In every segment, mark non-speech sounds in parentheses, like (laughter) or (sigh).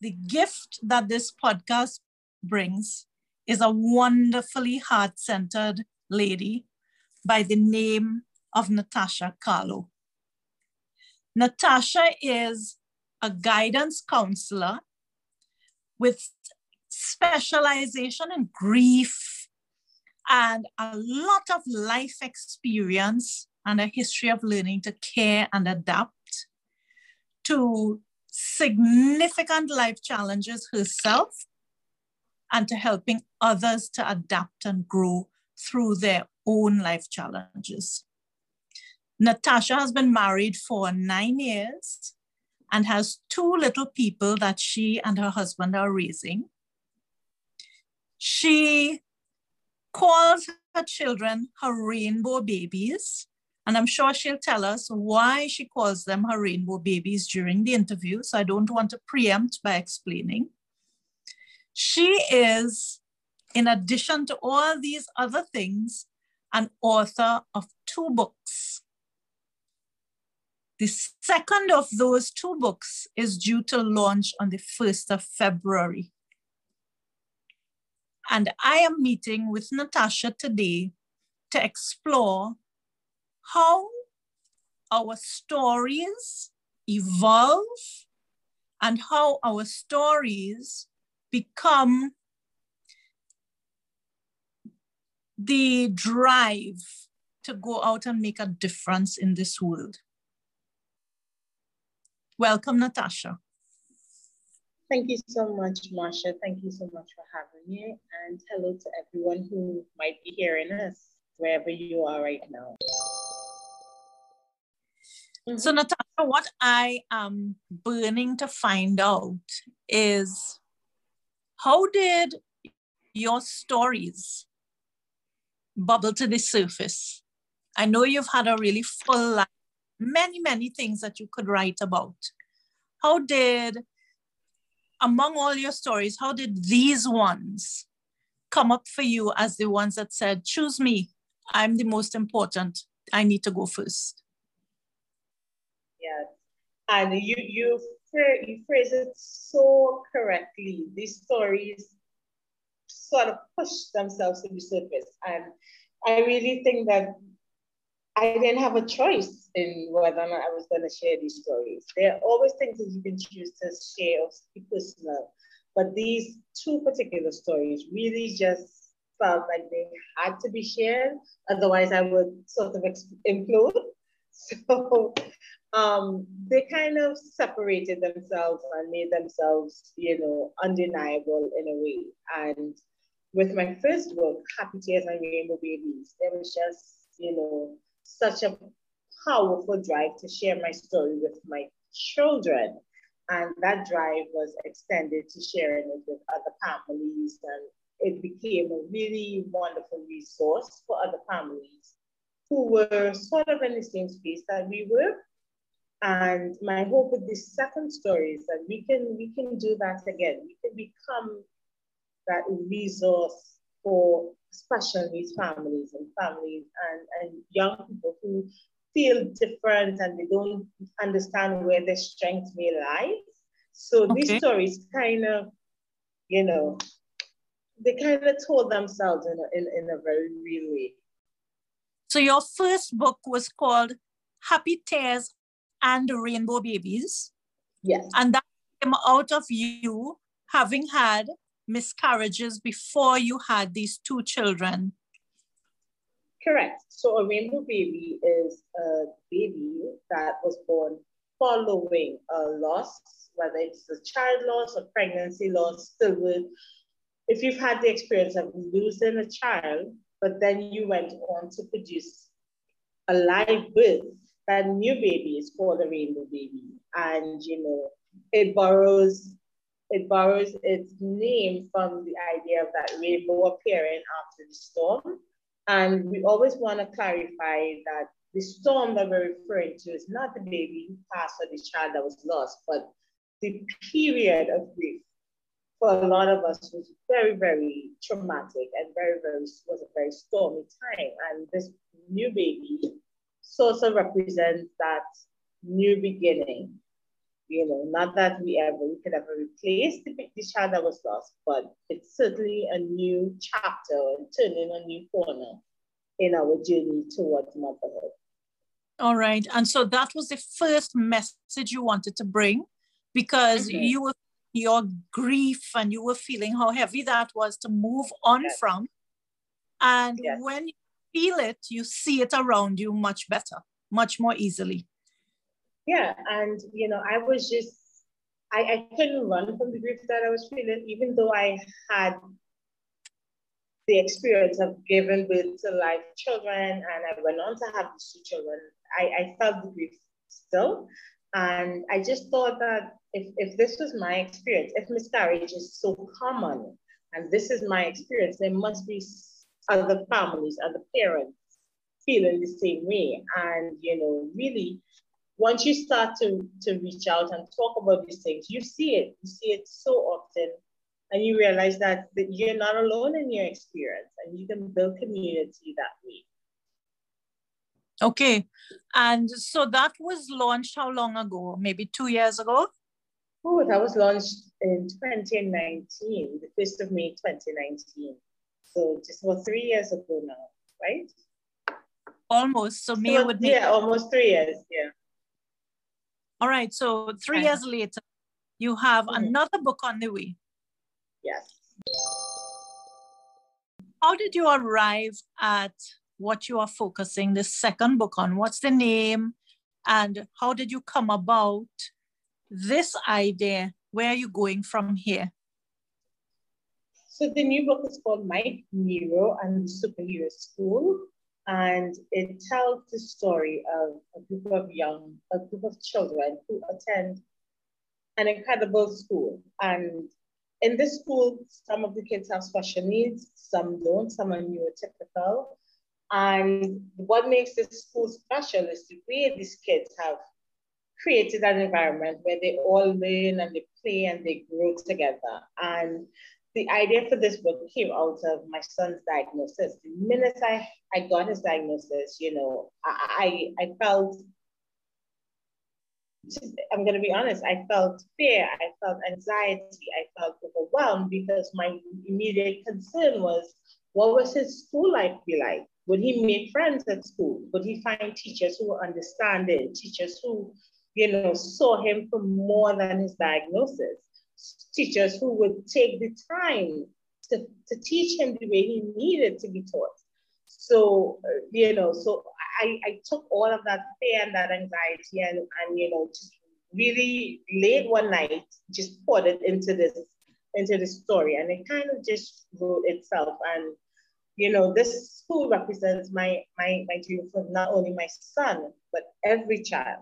the gift that this podcast brings is a wonderfully heart centered lady by the name of Natasha Carlow. Natasha is a guidance counselor with specialization in grief and a lot of life experience and a history of learning to care and adapt to significant life challenges herself and to helping others to adapt and grow through their own life challenges. Natasha has been married for nine years and has two little people that she and her husband are raising. She calls her children her rainbow babies. And I'm sure she'll tell us why she calls them her rainbow babies during the interview. So I don't want to preempt by explaining. She is, in addition to all these other things, an author of two books. The second of those two books is due to launch on the 1st of February. And I am meeting with Natasha today to explore how our stories evolve and how our stories become the drive to go out and make a difference in this world. Welcome, Natasha. Thank you so much, Marcia. Thank you so much for having me. And hello to everyone who might be hearing us, wherever you are right now. Mm-hmm. So, Natasha, what I am burning to find out is how did your stories bubble to the surface? I know you've had a really full life, many, many things that you could write about. How did among all your stories, how did these ones come up for you as the ones that said, choose me, I'm the most important, I need to go first? And you, you, you phrase it so correctly. These stories sort of push themselves to the surface. And I really think that I didn't have a choice in whether or not I was going to share these stories. There are always things that you can choose to share or be personal, but these two particular stories really just felt like they had to be shared. Otherwise, I would sort of implode. (laughs) So um, they kind of separated themselves and made themselves, you know, undeniable in a way. And with my first book, Happy Tears and Rainbow Babies, there was just, you know, such a powerful drive to share my story with my children. And that drive was extended to sharing it with other families. And it became a really wonderful resource for other families who were sort of in the same space that we were. And my hope with this second story is that we can we can do that again. We can become that resource for special needs families and families and, and young people who feel different and they don't understand where their strength may lie. So okay. these stories kind of, you know, they kind of told themselves in a, in, in a very real way. So your first book was called Happy Tears and Rainbow Babies. Yes. And that came out of you having had miscarriages before you had these two children? Correct. So a rainbow baby is a baby that was born following a loss, whether it's a child loss or pregnancy loss, stillbirth. If you've had the experience of losing a child, but then you went on to produce a live birth, that new baby is called a rainbow baby. And you know, it borrows it borrows its name from the idea of that rainbow appearing after the storm. And we always want to clarify that the storm that we're referring to is not the baby who passed or the child that was lost, but the period of grief for a lot of us was very, very traumatic and very, very was a very stormy time. And this new baby of represents that new beginning You know, not that we ever we could ever replace the, the child that was lost, but it's certainly a new chapter and turning a new corner in our journey towards motherhood. All right. And so that was the first message you wanted to bring because mm-hmm. you were your grief and you were feeling how heavy that was to move on yes. from. And yes. when you feel it, you see it around you much better, much more easily. Yeah. And, you know, I was just, I, I couldn't run from the grief that I was feeling, even though I had the experience of giving birth to live children and I went on to have these two children. I, I felt the grief still. And I just thought that if, if this was my experience, if miscarriage is so common and this is my experience, there must be other families, other parents feeling the same way. And, you know, really, once you start to, to reach out and talk about these things, you see it. You see it so often. And you realize that, that you're not alone in your experience and you can build community that way. Okay. And so that was launched how long ago? Maybe two years ago? Oh, that was launched in 2019, the 1st of May 2019. So just about three years ago now, right? Almost. So May so, would be. Yeah, almost three years. Yeah. All right. So three years later, you have mm-hmm. another book on the way. Yes. How did you arrive at what you are focusing the second book on. What's the name and how did you come about this idea? Where are you going from here? So the new book is called My Hero and the Superhero School. And it tells the story of a group of young, a group of children who attend an incredible school. And in this school, some of the kids have special needs, some don't, some are neurotypical, and what makes this school special is the way these kids have created an environment where they all learn and they play and they grow together. And the idea for this book came out of my son's diagnosis. The minute I, I got his diagnosis, you know, I, I, felt, I'm going to be honest, I felt fear, I felt anxiety, I felt overwhelmed because my immediate concern was what was his school life be like? Would he make friends at school? Would he find teachers who were understanding, teachers who, you know, saw him for more than his diagnosis, teachers who would take the time to, to teach him the way he needed to be taught. So, uh, you know, so I, I took all of that fear and that anxiety and, and, you know, just really late one night, just poured it into this, into the story. And it kind of just wrote itself. And you know, this school represents my, my, my dream for not only my son, but every child.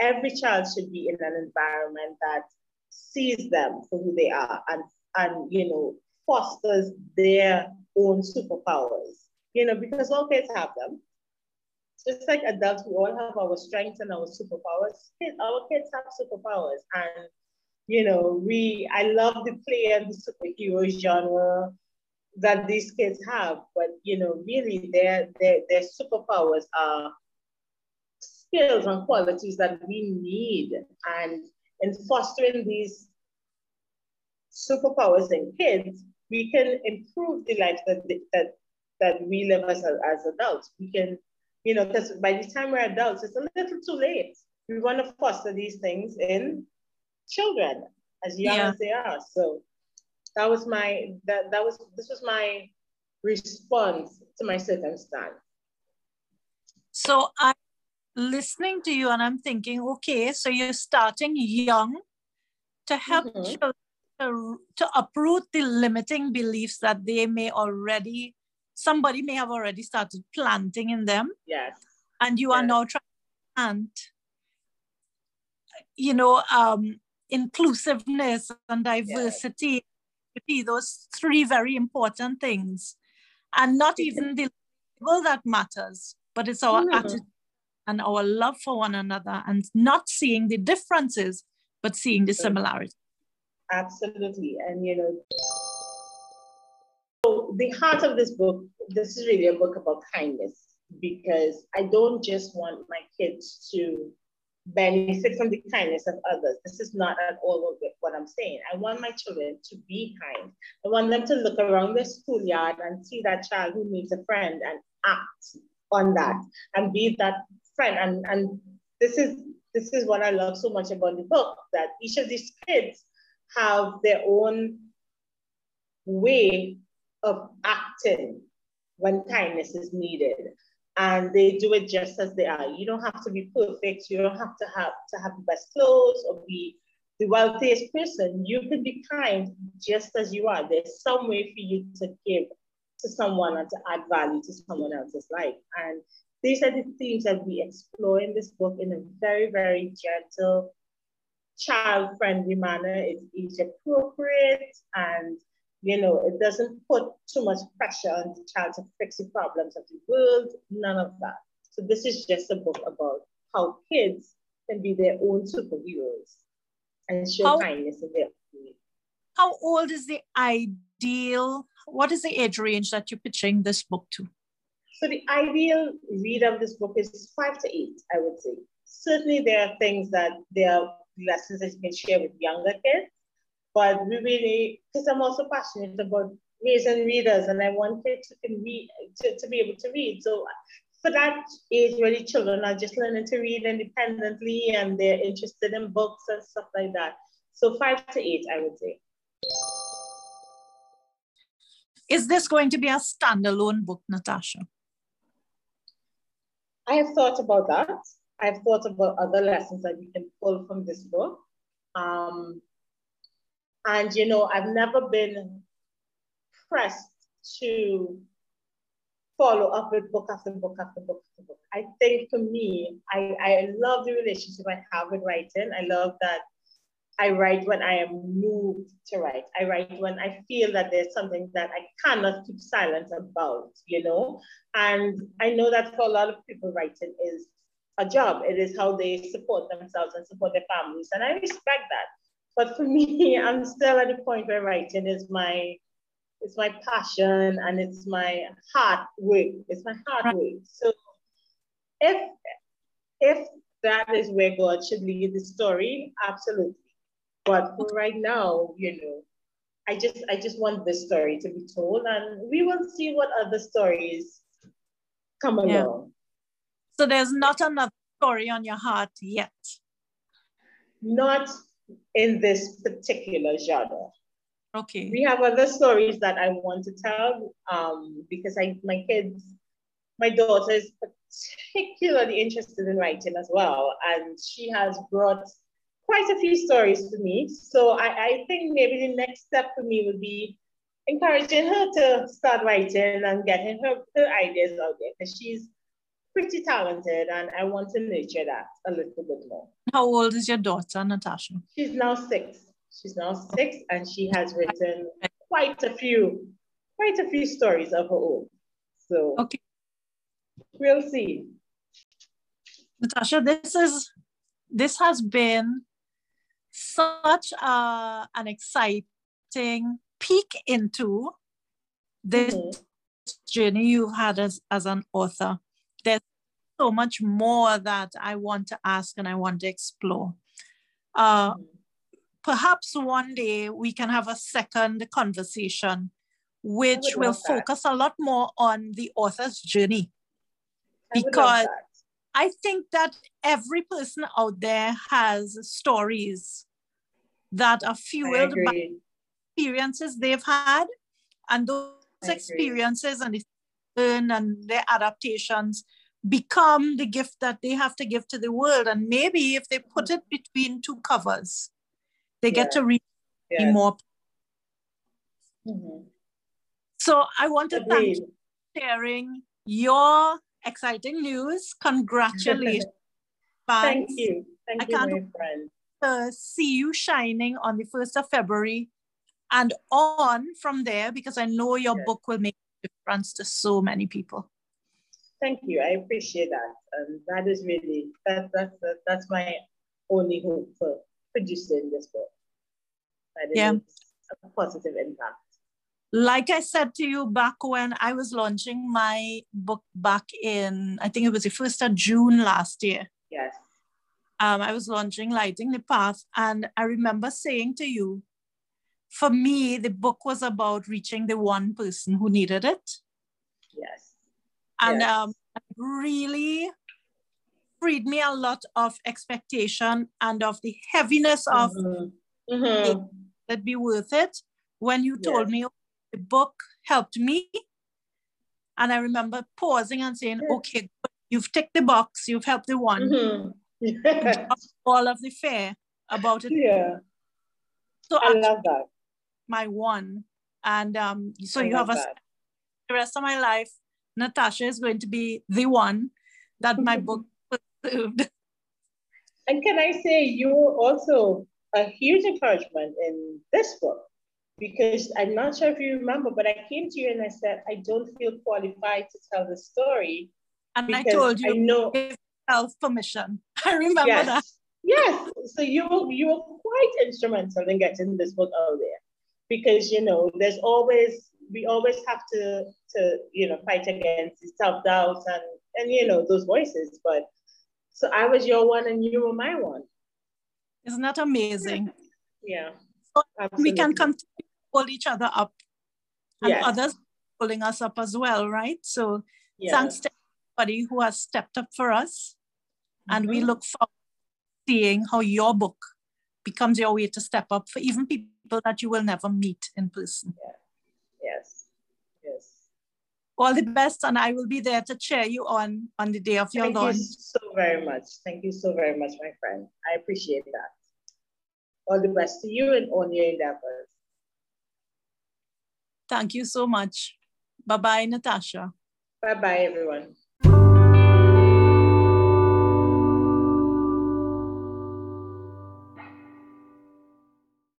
Every child should be in an environment that sees them for who they are and, and you know, fosters their own superpowers, you know, because all kids have them. Just like adults, we all have our strengths and our superpowers. Our kids have superpowers. And, you know, we, I love the play and the superhero genre that these kids have, but you know, really their their their superpowers are skills and qualities that we need. And in fostering these superpowers in kids, we can improve the life that that that we live as, as adults. We can, you know, because by the time we're adults, it's a little too late. We want to foster these things in children as young yeah. as they are. So that was my that that was this was my response to my circumstance. So I'm listening to you and I'm thinking, okay, so you're starting young to help mm-hmm. children to, to uproot the limiting beliefs that they may already somebody may have already started planting in them. Yes. And you yes. are now trying to plant, you know, um, inclusiveness and diversity yes those three very important things. And not even the label that matters, but it's our mm. attitude and our love for one another and not seeing the differences, but seeing the similarities. Absolutely. And, you know, so the heart of this book, this is really a book about kindness because I don't just want my kids to benefit from the kindness of others. This is not at all what I'm saying. I want my children to be kind. I want them to look around their schoolyard and see that child who needs a friend and act on that and be that friend. And, and this is this is what I love so much about the book, that each of these kids have their own way of acting when kindness is needed and they do it just as they are. You don't have to be perfect. You don't have to have to have the best clothes or be the wealthiest person. You can be kind just as you are. There's some way for you to give to someone and to add value to someone else's life. And these are the themes that we explore in this book in a very, very gentle, child-friendly manner. It's age appropriate and you know, it doesn't put too much pressure on the child to fix the problems of the world, none of that. So this is just a book about how kids can be their own superheroes and show how, kindness in their community. How old is the ideal, what is the age range that you're pitching this book to? So the ideal read of this book is five to eight, I would say. Certainly there are things that there are lessons that you can share with younger kids, but we really, because I'm also passionate about raising readers and I want kids to, read, to, to be able to read. So uh, for that age, really children are just learning to read independently and they're interested in books and stuff like that. So five to eight, I would say. Is this going to be a standalone book, Natasha? I have thought about that. I've thought about other lessons that we can pull from this book. Um, and, you know, I've never been pressed to follow up with book after book after book after book. I think for me, I, I love the relationship I have with writing. I love that I write when I am moved to write. I write when I feel that there's something that I cannot keep silent about, you know? And I know that for a lot of people, writing is a job. It is how they support themselves and support their families. And I respect that. But for (laughs) me, I'm still at the point where writing is my it's my passion and it's my heart work. It's my heart work. So if if that is where God should lead the story, absolutely. But for right now, you know, I just I just want this story to be told and we will see what other stories come along. So there's not another story on your heart yet. Not in this particular genre. Okay. We have other stories that I want to tell um, because I my kids, my daughter is particularly interested in writing as well, and she has brought quite a few stories to me. So I, I think maybe the next step for me would be encouraging her to start writing and getting her, her ideas out there because she's pretty talented and I want to nurture that a little bit more. How old is your daughter, Natasha? She's now six. She's now six and she has written quite a few, quite a few stories of her own. So okay. we'll see. Natasha, this is this has been such a, an exciting peek into this mm-hmm. journey you've had as, as an author there's so much more that I want to ask and I want to explore. Uh, perhaps one day we can have a second conversation, which will focus a lot more on the author's journey. Because I think that every person out there has stories that are fueled by experiences they've had, and those experiences and and their adaptations become the gift that they have to give to the world. And maybe if they put it between two covers, they yeah. get to read yes. more. Mm-hmm. So I want to Agreed. thank you for sharing your exciting news. Congratulations. (laughs) thank you. Thank I you, can't my friend. To see you shining on the 1st of February and on from there because I know your yes. book will make a difference to so many people. Thank you. I appreciate that. And that is really, that, that's, that's my only hope for producing this book. That yeah. a positive impact. Like I said to you back when I was launching my book back in, I think it was the 1st of June last year. Yes. um, I was launching Lighting the Path, and I remember saying to you, for me, the book was about reaching the one person who needed it. Yes. And yes. Um, really freed me a lot of expectation and of the heaviness of mm-hmm. Mm-hmm. that be worth it when you told yes. me the book helped me. And i remember pausing and saying yes. okay you've ticked the box you've helped the one. Mm-hmm. all of the fear about it. Yeah. So i love that. My one. And um so I you have a that. the rest of my life natasha is going to be the one that my book (laughs) proved and can i say you were also a huge encouragement in this book because I'm not sure if you remember, but I came to you and I said, I don't feel qualified to tell the story. And I told you, I know self permission. (laughs) I remember yes. that. Yes. So you were, you were quite instrumental in getting this book out there, because you know there's always we always have to to you know fight against self doubts and and you know those voices. But so I was your one and you were my one. Isn't that amazing? Yeah. So we can continue pull each other up and yes. others pulling us up as well, right? So thanks to everybody who has stepped up for us. Mm-hmm. And we mm-hmm. look forward to seeing how your book becomes your way to step up for even people that you will never meet in person. Yeah. Yes. Yes. All the best, and I will be there to cheer you on on the day of your Thank launch. Thank you so very much. Thank you so very much, my friend. I appreciate that. All the best to you and on your endeavors. Thank you so much. Bye bye, Natasha. Bye bye, everyone.